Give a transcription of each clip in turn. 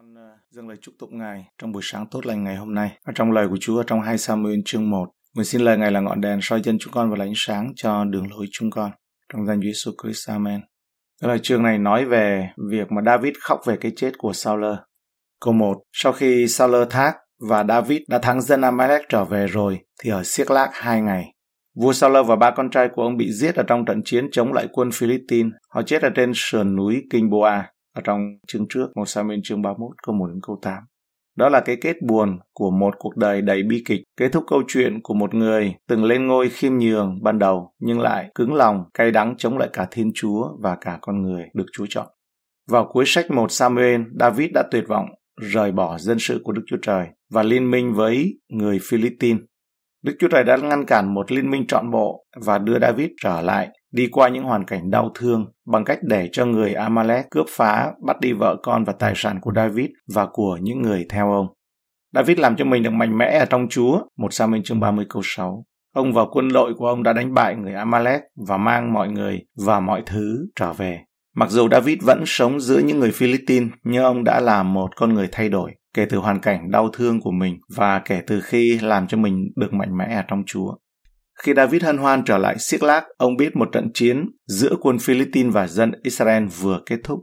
Con ờ, dâng lời chúc tụng Ngài trong buổi sáng tốt lành ngày hôm nay. Và trong lời của Chúa ở trong 2 Samuel chương 1, Nguyện xin lời Ngài là ngọn đèn soi chân chúng con và là ánh sáng cho đường lối chúng con. Trong danh Chúa Jesus Christ, Amen. Cái lời chương này nói về việc mà David khóc về cái chết của Saul. Câu 1. Sau khi Saul thác và David đã thắng dân Amalek trở về rồi, thì ở Siếc Lác hai ngày. Vua Saul và ba con trai của ông bị giết ở trong trận chiến chống lại quân Philippines. Họ chết ở trên sườn núi Kinh Boa ở trong chương trước, một Samuel chương 31 câu 1 đến câu 8. Đó là cái kết buồn của một cuộc đời đầy bi kịch, kết thúc câu chuyện của một người từng lên ngôi khiêm nhường ban đầu nhưng lại cứng lòng, cay đắng chống lại cả Thiên Chúa và cả con người được Chúa chọn. Vào cuối sách 1 Samuel, David đã tuyệt vọng rời bỏ dân sự của Đức Chúa Trời và liên minh với người Philippines. Đức Chúa Trời đã ngăn cản một liên minh trọn bộ và đưa David trở lại đi qua những hoàn cảnh đau thương bằng cách để cho người Amalek cướp phá, bắt đi vợ con và tài sản của David và của những người theo ông. David làm cho mình được mạnh mẽ ở trong Chúa, (1 Sa-minh chương 30 câu 6. Ông và quân đội của ông đã đánh bại người Amalek và mang mọi người và mọi thứ trở về. Mặc dù David vẫn sống giữa những người Philippines, nhưng ông đã là một con người thay đổi kể từ hoàn cảnh đau thương của mình và kể từ khi làm cho mình được mạnh mẽ ở trong Chúa. Khi David hân hoan trở lại Siklag, ông biết một trận chiến giữa quân Philippines và dân Israel vừa kết thúc.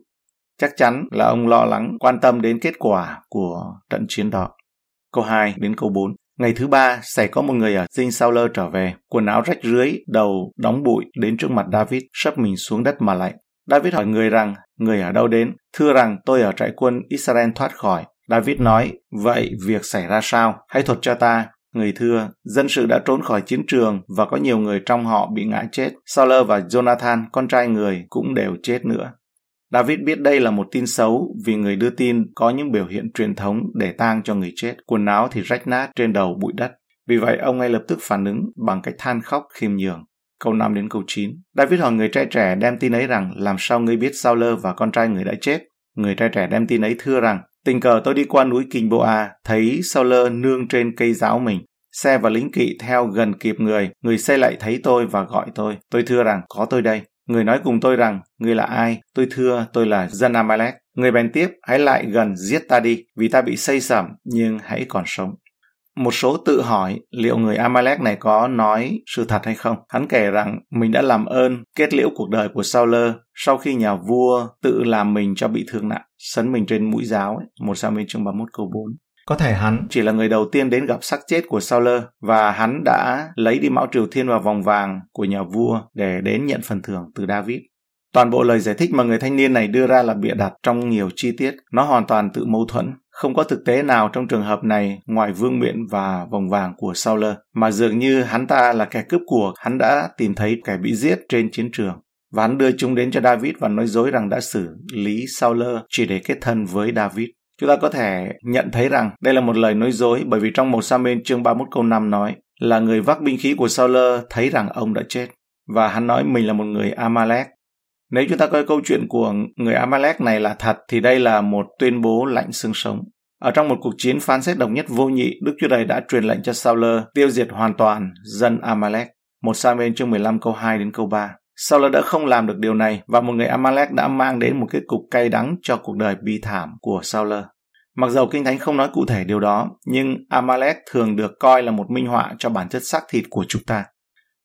Chắc chắn là ông lo lắng, quan tâm đến kết quả của trận chiến đó. Câu 2 đến câu 4 Ngày thứ ba, xảy có một người ở dinh sao lơ trở về, quần áo rách rưới, đầu đóng bụi đến trước mặt David, sắp mình xuống đất mà lạnh. David hỏi người rằng, người ở đâu đến? Thưa rằng, tôi ở trại quân Israel thoát khỏi. David nói, vậy việc xảy ra sao? Hãy thuật cho ta. Người thưa, dân sự đã trốn khỏi chiến trường và có nhiều người trong họ bị ngã chết. Sauler và Jonathan, con trai người, cũng đều chết nữa. David biết đây là một tin xấu vì người đưa tin có những biểu hiện truyền thống để tang cho người chết, quần áo thì rách nát trên đầu bụi đất. Vì vậy ông ngay lập tức phản ứng bằng cách than khóc khiêm nhường. Câu 5 đến câu 9. David hỏi người trai trẻ đem tin ấy rằng làm sao ngươi biết Sauler và con trai người đã chết? Người trai trẻ đem tin ấy thưa rằng Tình cờ tôi đi qua núi Kinh Boa, thấy Saul nương trên cây giáo mình. Xe và lính kỵ theo gần kịp người, người xe lại thấy tôi và gọi tôi. Tôi thưa rằng, có tôi đây. Người nói cùng tôi rằng, người là ai? Tôi thưa, tôi là dân Amalek. Người bèn tiếp, hãy lại gần giết ta đi, vì ta bị xây sẩm, nhưng hãy còn sống. Một số tự hỏi liệu người Amalek này có nói sự thật hay không. Hắn kể rằng mình đã làm ơn kết liễu cuộc đời của Saul sau khi nhà vua tự làm mình cho bị thương nặng, sấn mình trên mũi giáo, ấy, một sao minh chương 31 câu 4. Có thể hắn chỉ là người đầu tiên đến gặp xác chết của Saul và hắn đã lấy đi mão triều thiên và vòng vàng của nhà vua để đến nhận phần thưởng từ David. Toàn bộ lời giải thích mà người thanh niên này đưa ra là bịa đặt trong nhiều chi tiết, nó hoàn toàn tự mâu thuẫn. Không có thực tế nào trong trường hợp này ngoài vương miện và vòng vàng của Sauler mà dường như hắn ta là kẻ cướp của, hắn đã tìm thấy kẻ bị giết trên chiến trường. Và hắn đưa chúng đến cho David và nói dối rằng đã xử lý Sauler chỉ để kết thân với David. Chúng ta có thể nhận thấy rằng đây là một lời nói dối bởi vì trong một Samuel chương 31 câu 5 nói là người vác binh khí của Sauler thấy rằng ông đã chết và hắn nói mình là một người Amalek nếu chúng ta coi câu chuyện của người Amalek này là thật thì đây là một tuyên bố lạnh xương sống. Ở trong một cuộc chiến phán xét đồng nhất vô nhị, Đức Chúa Trời đã truyền lệnh cho Sauler tiêu diệt hoàn toàn dân Amalek. Một Samuel chương 15 câu 2 đến câu 3. Sauler đã không làm được điều này và một người Amalek đã mang đến một kết cục cay đắng cho cuộc đời bi thảm của Sauler. Mặc dầu Kinh Thánh không nói cụ thể điều đó, nhưng Amalek thường được coi là một minh họa cho bản chất xác thịt của chúng ta.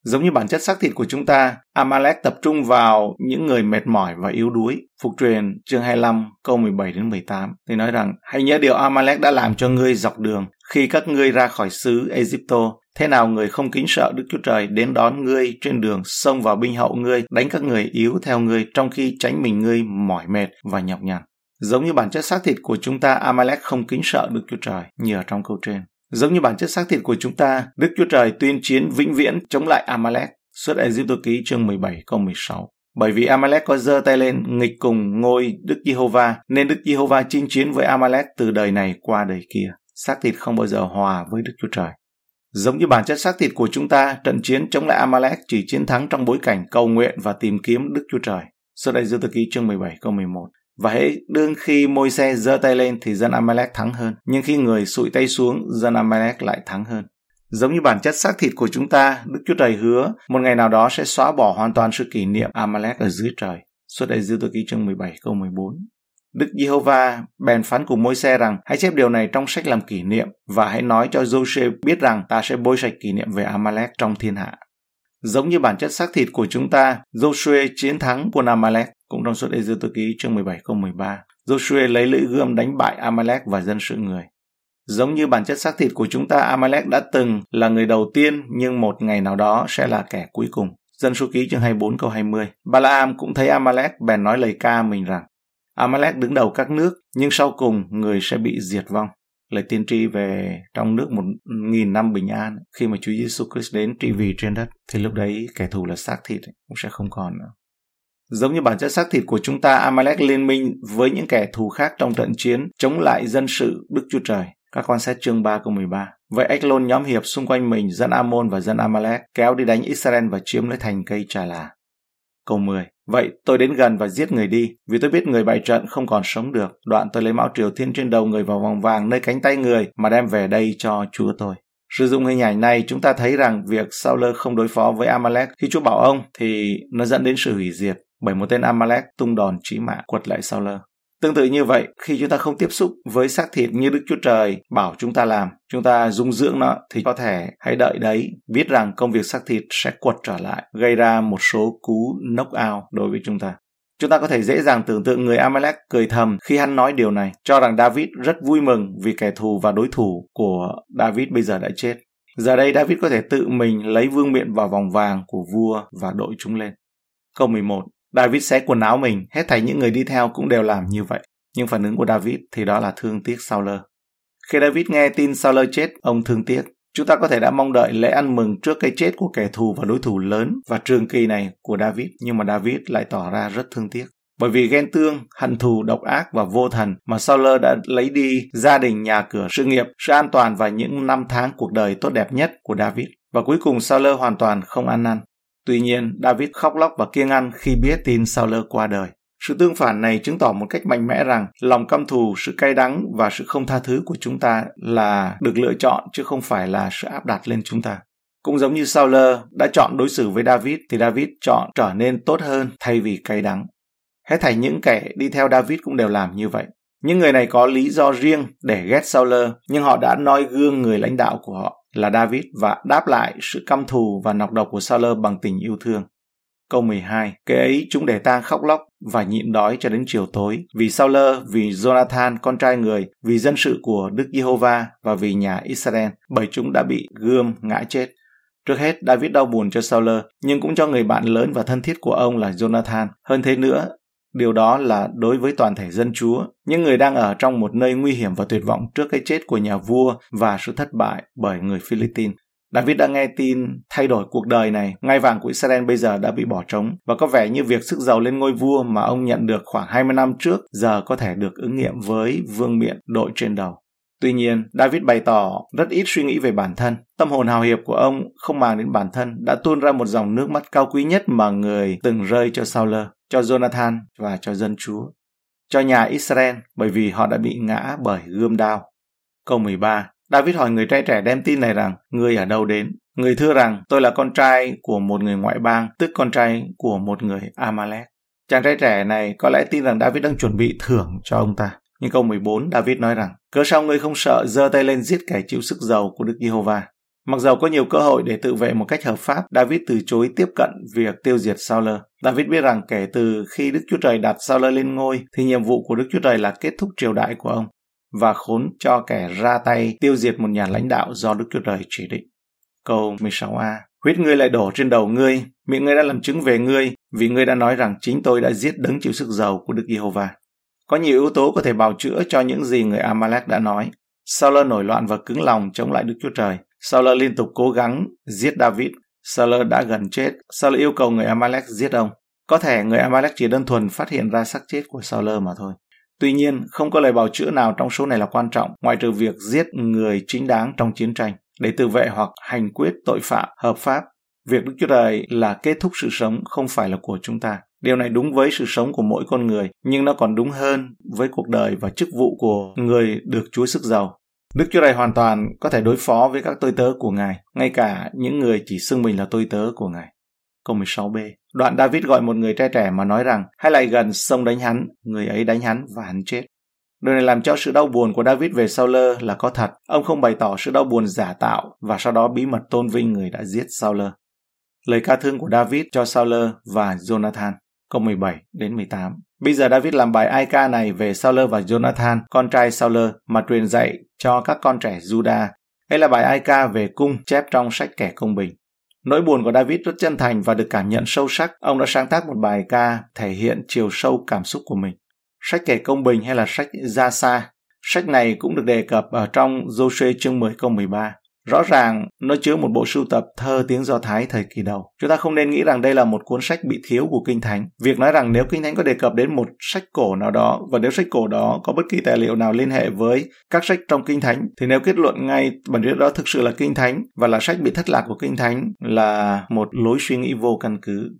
Giống như bản chất xác thịt của chúng ta, Amalek tập trung vào những người mệt mỏi và yếu đuối. Phục truyền chương 25 câu 17 đến 18 thì nói rằng hãy nhớ điều Amalek đã làm cho ngươi dọc đường khi các ngươi ra khỏi xứ Egypto. Thế nào người không kính sợ Đức Chúa Trời đến đón ngươi trên đường xông vào binh hậu ngươi, đánh các người yếu theo ngươi trong khi tránh mình ngươi mỏi mệt và nhọc nhằn. Giống như bản chất xác thịt của chúng ta, Amalek không kính sợ Đức Chúa Trời như ở trong câu trên. Giống như bản chất xác thịt của chúng ta, Đức Chúa Trời tuyên chiến vĩnh viễn chống lại Amalek. Xuất Ai-Cập ký chương 17 câu 16. Bởi vì Amalek có giơ tay lên nghịch cùng ngôi Đức Giê-hô-va, nên Đức Giê-hô-va chinh chiến với Amalek từ đời này qua đời kia. Xác thịt không bao giờ hòa với Đức Chúa Trời. Giống như bản chất xác thịt của chúng ta, trận chiến chống lại Amalek chỉ chiến thắng trong bối cảnh cầu nguyện và tìm kiếm Đức Chúa Trời. Sau đây Dư Tư ký chương 17 câu 11. Và hễ đương khi môi xe giơ tay lên thì dân Amalek thắng hơn. Nhưng khi người sụi tay xuống, dân Amalek lại thắng hơn. Giống như bản chất xác thịt của chúng ta, Đức Chúa Trời hứa một ngày nào đó sẽ xóa bỏ hoàn toàn sự kỷ niệm Amalek ở dưới trời. Xuất Ai Dư tôi Ký chương 17 câu 14. Đức Giê-hô-va bèn phán cùng môi xe rằng hãy chép điều này trong sách làm kỷ niệm và hãy nói cho Joshua biết rằng ta sẽ bôi sạch kỷ niệm về Amalek trong thiên hạ. Giống như bản chất xác thịt của chúng ta, Joshua chiến thắng quân Amalek, cũng trong suốt Ê Tô Ký chương 17 câu 13. Joshua lấy lưỡi gươm đánh bại Amalek và dân sự người. Giống như bản chất xác thịt của chúng ta, Amalek đã từng là người đầu tiên nhưng một ngày nào đó sẽ là kẻ cuối cùng. Dân số ký chương 24 câu 20. Balaam cũng thấy Amalek bèn nói lời ca mình rằng Amalek đứng đầu các nước nhưng sau cùng người sẽ bị diệt vong. Lời tiên tri về trong nước một nghìn năm bình an khi mà Chúa Giêsu Christ đến trị vì trên đất thì lúc đấy kẻ thù là xác thịt cũng sẽ không còn nữa. Giống như bản chất xác thịt của chúng ta, Amalek liên minh với những kẻ thù khác trong trận chiến chống lại dân sự Đức Chúa Trời. Các quan sát chương 3 câu 13. Vậy Eklon nhóm hiệp xung quanh mình dân Amon và dân Amalek kéo đi đánh Israel và chiếm lấy thành cây trà là. Câu 10. Vậy tôi đến gần và giết người đi, vì tôi biết người bại trận không còn sống được. Đoạn tôi lấy mão triều thiên trên đầu người vào vòng vàng nơi cánh tay người mà đem về đây cho Chúa tôi. Sử dụng hình ảnh này, chúng ta thấy rằng việc Saul không đối phó với Amalek khi Chúa bảo ông thì nó dẫn đến sự hủy diệt bởi một tên Amalek tung đòn chí mạng quật lại Saul. Tương tự như vậy, khi chúng ta không tiếp xúc với xác thịt như Đức Chúa Trời bảo chúng ta làm, chúng ta dung dưỡng nó thì có thể hãy đợi đấy, biết rằng công việc xác thịt sẽ quật trở lại, gây ra một số cú knock out đối với chúng ta. Chúng ta có thể dễ dàng tưởng tượng người Amalek cười thầm khi hắn nói điều này, cho rằng David rất vui mừng vì kẻ thù và đối thủ của David bây giờ đã chết. Giờ đây David có thể tự mình lấy vương miện vào vòng vàng của vua và đội chúng lên. Câu 11 David xé quần áo mình, hết thảy những người đi theo cũng đều làm như vậy. Nhưng phản ứng của David thì đó là thương tiếc Saul. Khi David nghe tin Saul chết, ông thương tiếc. Chúng ta có thể đã mong đợi lễ ăn mừng trước cái chết của kẻ thù và đối thủ lớn và trường kỳ này của David, nhưng mà David lại tỏ ra rất thương tiếc. Bởi vì ghen tương, hận thù, độc ác và vô thần mà Saul đã lấy đi gia đình, nhà cửa, sự nghiệp, sự an toàn và những năm tháng cuộc đời tốt đẹp nhất của David. Và cuối cùng Saul hoàn toàn không ăn năn. Tuy nhiên, David khóc lóc và kiêng ăn khi biết tin Saul qua đời. Sự tương phản này chứng tỏ một cách mạnh mẽ rằng lòng căm thù, sự cay đắng và sự không tha thứ của chúng ta là được lựa chọn chứ không phải là sự áp đặt lên chúng ta. Cũng giống như Saul đã chọn đối xử với David thì David chọn trở nên tốt hơn thay vì cay đắng. Hết thảy những kẻ đi theo David cũng đều làm như vậy. Những người này có lý do riêng để ghét Saul, nhưng họ đã noi gương người lãnh đạo của họ là David và đáp lại sự căm thù và nọc độc của Saul bằng tình yêu thương. Câu 12, cái ấy chúng để ta khóc lóc và nhịn đói cho đến chiều tối, vì Saul, vì Jonathan, con trai người, vì dân sự của Đức Giê-hô-va và vì nhà Israel, bởi chúng đã bị gươm ngã chết. Trước hết, David đau buồn cho Saul, nhưng cũng cho người bạn lớn và thân thiết của ông là Jonathan. Hơn thế nữa, Điều đó là đối với toàn thể dân Chúa, những người đang ở trong một nơi nguy hiểm và tuyệt vọng trước cái chết của nhà vua và sự thất bại bởi người Philippines. David đã nghe tin thay đổi cuộc đời này, ngai vàng của Israel bây giờ đã bị bỏ trống và có vẻ như việc sức giàu lên ngôi vua mà ông nhận được khoảng 20 năm trước giờ có thể được ứng nghiệm với vương miện đội trên đầu. Tuy nhiên, David bày tỏ rất ít suy nghĩ về bản thân. Tâm hồn hào hiệp của ông không màng đến bản thân, đã tuôn ra một dòng nước mắt cao quý nhất mà người từng rơi cho Saul, cho Jonathan và cho dân Chúa. Cho nhà Israel bởi vì họ đã bị ngã bởi gươm đao. Câu 13 David hỏi người trai trẻ đem tin này rằng, người ở đâu đến? Người thưa rằng, tôi là con trai của một người ngoại bang, tức con trai của một người Amalek. Chàng trai trẻ này có lẽ tin rằng David đang chuẩn bị thưởng cho ông ta. Nhưng câu 14, David nói rằng, cớ sao ngươi không sợ giơ tay lên giết kẻ chịu sức giàu của Đức Giê-hô-va? Mặc dầu có nhiều cơ hội để tự vệ một cách hợp pháp, David từ chối tiếp cận việc tiêu diệt Saul. David biết rằng kể từ khi Đức Chúa Trời đặt Saul lên ngôi, thì nhiệm vụ của Đức Chúa Trời là kết thúc triều đại của ông và khốn cho kẻ ra tay tiêu diệt một nhà lãnh đạo do Đức Chúa Trời chỉ định. Câu 16a Huyết ngươi lại đổ trên đầu ngươi, miệng ngươi đã làm chứng về ngươi, vì ngươi đã nói rằng chính tôi đã giết đấng chịu sức giàu của Đức Giê-hô-va. Có nhiều yếu tố có thể bào chữa cho những gì người Amalek đã nói. Saul nổi loạn và cứng lòng chống lại Đức Chúa Trời. Saul liên tục cố gắng giết David. Saul đã gần chết. Saul yêu cầu người Amalek giết ông. Có thể người Amalek chỉ đơn thuần phát hiện ra xác chết của Saul mà thôi. Tuy nhiên, không có lời bào chữa nào trong số này là quan trọng, ngoại trừ việc giết người chính đáng trong chiến tranh, để tự vệ hoặc hành quyết tội phạm hợp pháp. Việc Đức Chúa Trời là kết thúc sự sống không phải là của chúng ta. Điều này đúng với sự sống của mỗi con người, nhưng nó còn đúng hơn với cuộc đời và chức vụ của người được Chúa sức giàu. Đức Chúa Trời hoàn toàn có thể đối phó với các tôi tớ của Ngài, ngay cả những người chỉ xưng mình là tôi tớ của Ngài. câu 16b. Đoạn David gọi một người trai trẻ mà nói rằng hãy lại gần sông đánh hắn, người ấy đánh hắn và hắn chết. Điều này làm cho sự đau buồn của David về Sauler là có thật. Ông không bày tỏ sự đau buồn giả tạo và sau đó bí mật tôn vinh người đã giết Sauler. Lời ca thương của David cho Sauler và Jonathan, câu 17 đến 18. Bây giờ David làm bài ai ca này về Sauler và Jonathan, con trai Sauler, mà truyền dạy cho các con trẻ Judah. Đây là bài ai ca về cung chép trong sách kẻ công bình. Nỗi buồn của David rất chân thành và được cảm nhận sâu sắc. Ông đã sáng tác một bài ca thể hiện chiều sâu cảm xúc của mình. Sách kẻ công bình hay là sách Gia Sa. Sách này cũng được đề cập ở trong Joshua chương 10 câu 13. Rõ ràng, nó chứa một bộ sưu tập thơ tiếng Do Thái thời kỳ đầu. Chúng ta không nên nghĩ rằng đây là một cuốn sách bị thiếu của Kinh Thánh. Việc nói rằng nếu Kinh Thánh có đề cập đến một sách cổ nào đó, và nếu sách cổ đó có bất kỳ tài liệu nào liên hệ với các sách trong Kinh Thánh, thì nếu kết luận ngay bản chất đó thực sự là Kinh Thánh và là sách bị thất lạc của Kinh Thánh là một lối suy nghĩ vô căn cứ.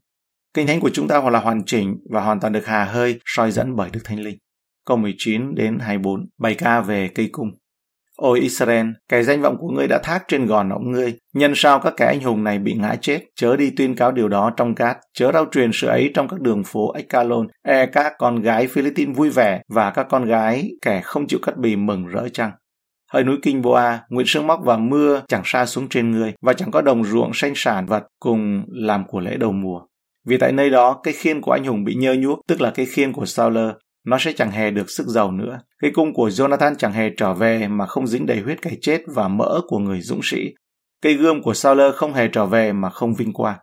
Kinh Thánh của chúng ta hoặc là hoàn chỉnh và hoàn toàn được hà hơi soi dẫn bởi Đức Thánh Linh. Câu 19 đến 24, bài ca về cây cung. Ôi Israel, cái danh vọng của ngươi đã thác trên gò ông ngươi, nhân sao các kẻ anh hùng này bị ngã chết, chớ đi tuyên cáo điều đó trong cát, chớ rao truyền sự ấy trong các đường phố Ecalon, e các con gái Philippines vui vẻ và các con gái kẻ không chịu cắt bì mừng rỡ chăng. Hơi núi Kinh Boa, nguyện sương móc và mưa chẳng xa xuống trên ngươi, và chẳng có đồng ruộng xanh sản vật cùng làm của lễ đầu mùa. Vì tại nơi đó, cái khiên của anh hùng bị nhơ nhuốc, tức là cái khiên của Sauler, nó sẽ chẳng hề được sức giàu nữa. Cái cung của Jonathan chẳng hề trở về mà không dính đầy huyết cái chết và mỡ của người dũng sĩ. Cây gươm của Sauler không hề trở về mà không vinh quang.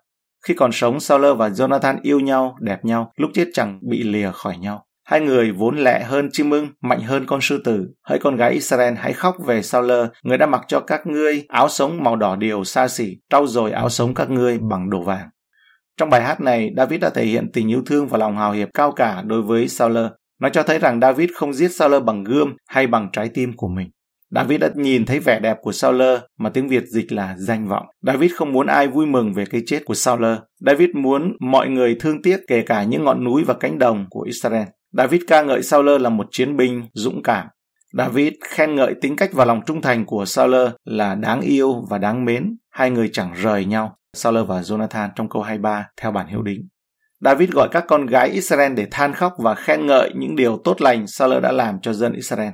Khi còn sống, Sauler và Jonathan yêu nhau, đẹp nhau, lúc chết chẳng bị lìa khỏi nhau. Hai người vốn lẹ hơn chim ưng, mạnh hơn con sư tử. Hỡi con gái Israel hãy khóc về Sauler, người đã mặc cho các ngươi áo sống màu đỏ điều xa xỉ, trau dồi áo sống các ngươi bằng đồ vàng. Trong bài hát này, David đã thể hiện tình yêu thương và lòng hào hiệp cao cả đối với Sauler. Nó cho thấy rằng David không giết Sauler bằng gươm hay bằng trái tim của mình. David đã nhìn thấy vẻ đẹp của Sauler mà tiếng Việt dịch là danh vọng. David không muốn ai vui mừng về cái chết của Sauler. David muốn mọi người thương tiếc, kể cả những ngọn núi và cánh đồng của Israel. David ca ngợi Sauler là một chiến binh dũng cảm. David khen ngợi tính cách và lòng trung thành của Sauler là đáng yêu và đáng mến. Hai người chẳng rời nhau. Sauler và Jonathan trong câu 23 theo bản hiệu đính. David gọi các con gái Israel để than khóc và khen ngợi những điều tốt lành Saul đã làm cho dân Israel.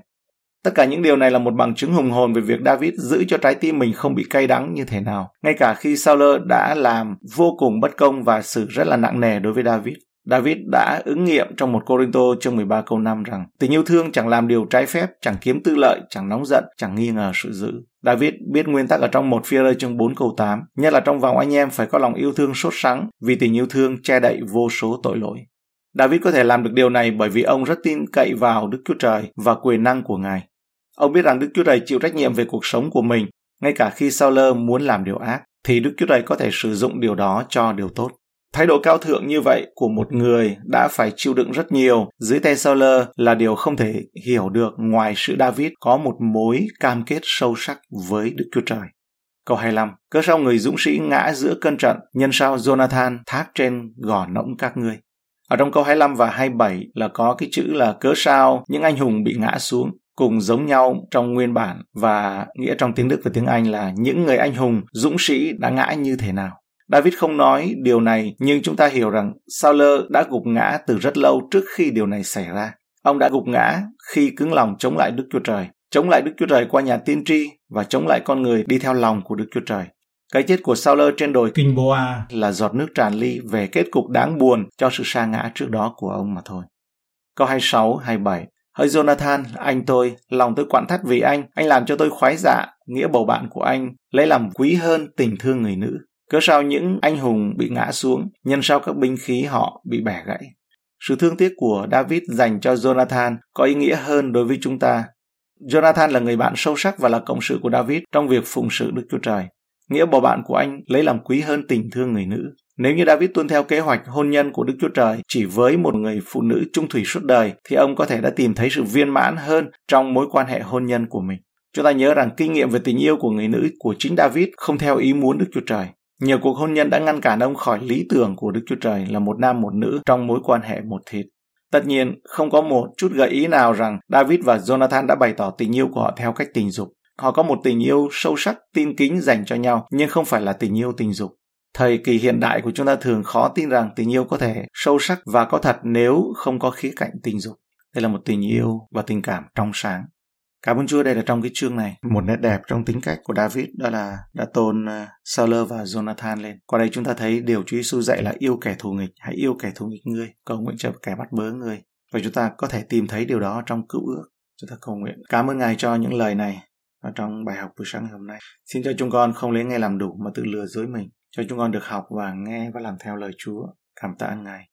Tất cả những điều này là một bằng chứng hùng hồn về việc David giữ cho trái tim mình không bị cay đắng như thế nào, ngay cả khi Saul đã làm vô cùng bất công và xử rất là nặng nề đối với David. David đã ứng nghiệm trong một Corinto chương 13 câu 5 rằng tình yêu thương chẳng làm điều trái phép, chẳng kiếm tư lợi, chẳng nóng giận, chẳng nghi ngờ sự dữ. David biết nguyên tắc ở trong một phi rơi chương 4 câu 8, nhất là trong vòng anh em phải có lòng yêu thương sốt sắng vì tình yêu thương che đậy vô số tội lỗi. David có thể làm được điều này bởi vì ông rất tin cậy vào Đức Chúa Trời và quyền năng của Ngài. Ông biết rằng Đức Chúa Trời chịu trách nhiệm về cuộc sống của mình, ngay cả khi Sauler muốn làm điều ác, thì Đức Chúa Trời có thể sử dụng điều đó cho điều tốt. Thái độ cao thượng như vậy của một người đã phải chịu đựng rất nhiều dưới tay Sauler là điều không thể hiểu được ngoài sự David có một mối cam kết sâu sắc với Đức Chúa Trời. Câu 25. Cớ sao người dũng sĩ ngã giữa cơn trận, nhân sao Jonathan thác trên gò nõng các ngươi. Ở trong câu 25 và 27 là có cái chữ là cớ sao những anh hùng bị ngã xuống cùng giống nhau trong nguyên bản và nghĩa trong tiếng Đức và tiếng Anh là những người anh hùng dũng sĩ đã ngã như thế nào. David không nói điều này, nhưng chúng ta hiểu rằng Sauler đã gục ngã từ rất lâu trước khi điều này xảy ra. Ông đã gục ngã khi cứng lòng chống lại Đức Chúa Trời, chống lại Đức Chúa Trời qua nhà tiên tri và chống lại con người đi theo lòng của Đức Chúa Trời. Cái chết của Sauler trên đồi Kinh Boa là giọt nước tràn ly về kết cục đáng buồn cho sự sa ngã trước đó của ông mà thôi. Câu 26, 27 Hỡi Jonathan, anh tôi, lòng tôi quặn thắt vì anh, anh làm cho tôi khoái dạ, nghĩa bầu bạn của anh, lấy làm quý hơn tình thương người nữ. Cớ sao những anh hùng bị ngã xuống, nhân sao các binh khí họ bị bẻ gãy. Sự thương tiếc của David dành cho Jonathan có ý nghĩa hơn đối với chúng ta. Jonathan là người bạn sâu sắc và là cộng sự của David trong việc phụng sự Đức Chúa Trời. Nghĩa bỏ bạn của anh lấy làm quý hơn tình thương người nữ. Nếu như David tuân theo kế hoạch hôn nhân của Đức Chúa Trời chỉ với một người phụ nữ trung thủy suốt đời, thì ông có thể đã tìm thấy sự viên mãn hơn trong mối quan hệ hôn nhân của mình. Chúng ta nhớ rằng kinh nghiệm về tình yêu của người nữ của chính David không theo ý muốn Đức Chúa Trời. Nhiều cuộc hôn nhân đã ngăn cản ông khỏi lý tưởng của Đức Chúa Trời là một nam một nữ trong mối quan hệ một thịt. Tất nhiên, không có một chút gợi ý nào rằng David và Jonathan đã bày tỏ tình yêu của họ theo cách tình dục. Họ có một tình yêu sâu sắc, tin kính dành cho nhau, nhưng không phải là tình yêu tình dục. thời kỳ hiện đại của chúng ta thường khó tin rằng tình yêu có thể sâu sắc và có thật nếu không có khía cạnh tình dục. Đây là một tình yêu và tình cảm trong sáng. Cảm ơn Chúa đây là trong cái chương này. Một nét đẹp trong tính cách của David đó là đã tôn à, Saul và Jonathan lên. Qua đây chúng ta thấy điều Chúa Giêsu dạy là yêu kẻ thù nghịch, hãy yêu kẻ thù nghịch ngươi, cầu nguyện cho kẻ bắt bớ ngươi. Và chúng ta có thể tìm thấy điều đó trong cựu ước. Chúng ta cầu nguyện. Cảm ơn Ngài cho những lời này ở trong bài học buổi sáng ngày hôm nay. Xin cho chúng con không lấy nghe làm đủ mà tự lừa dối mình. Cho chúng con được học và nghe và làm theo lời Chúa. Cảm tạ Ngài.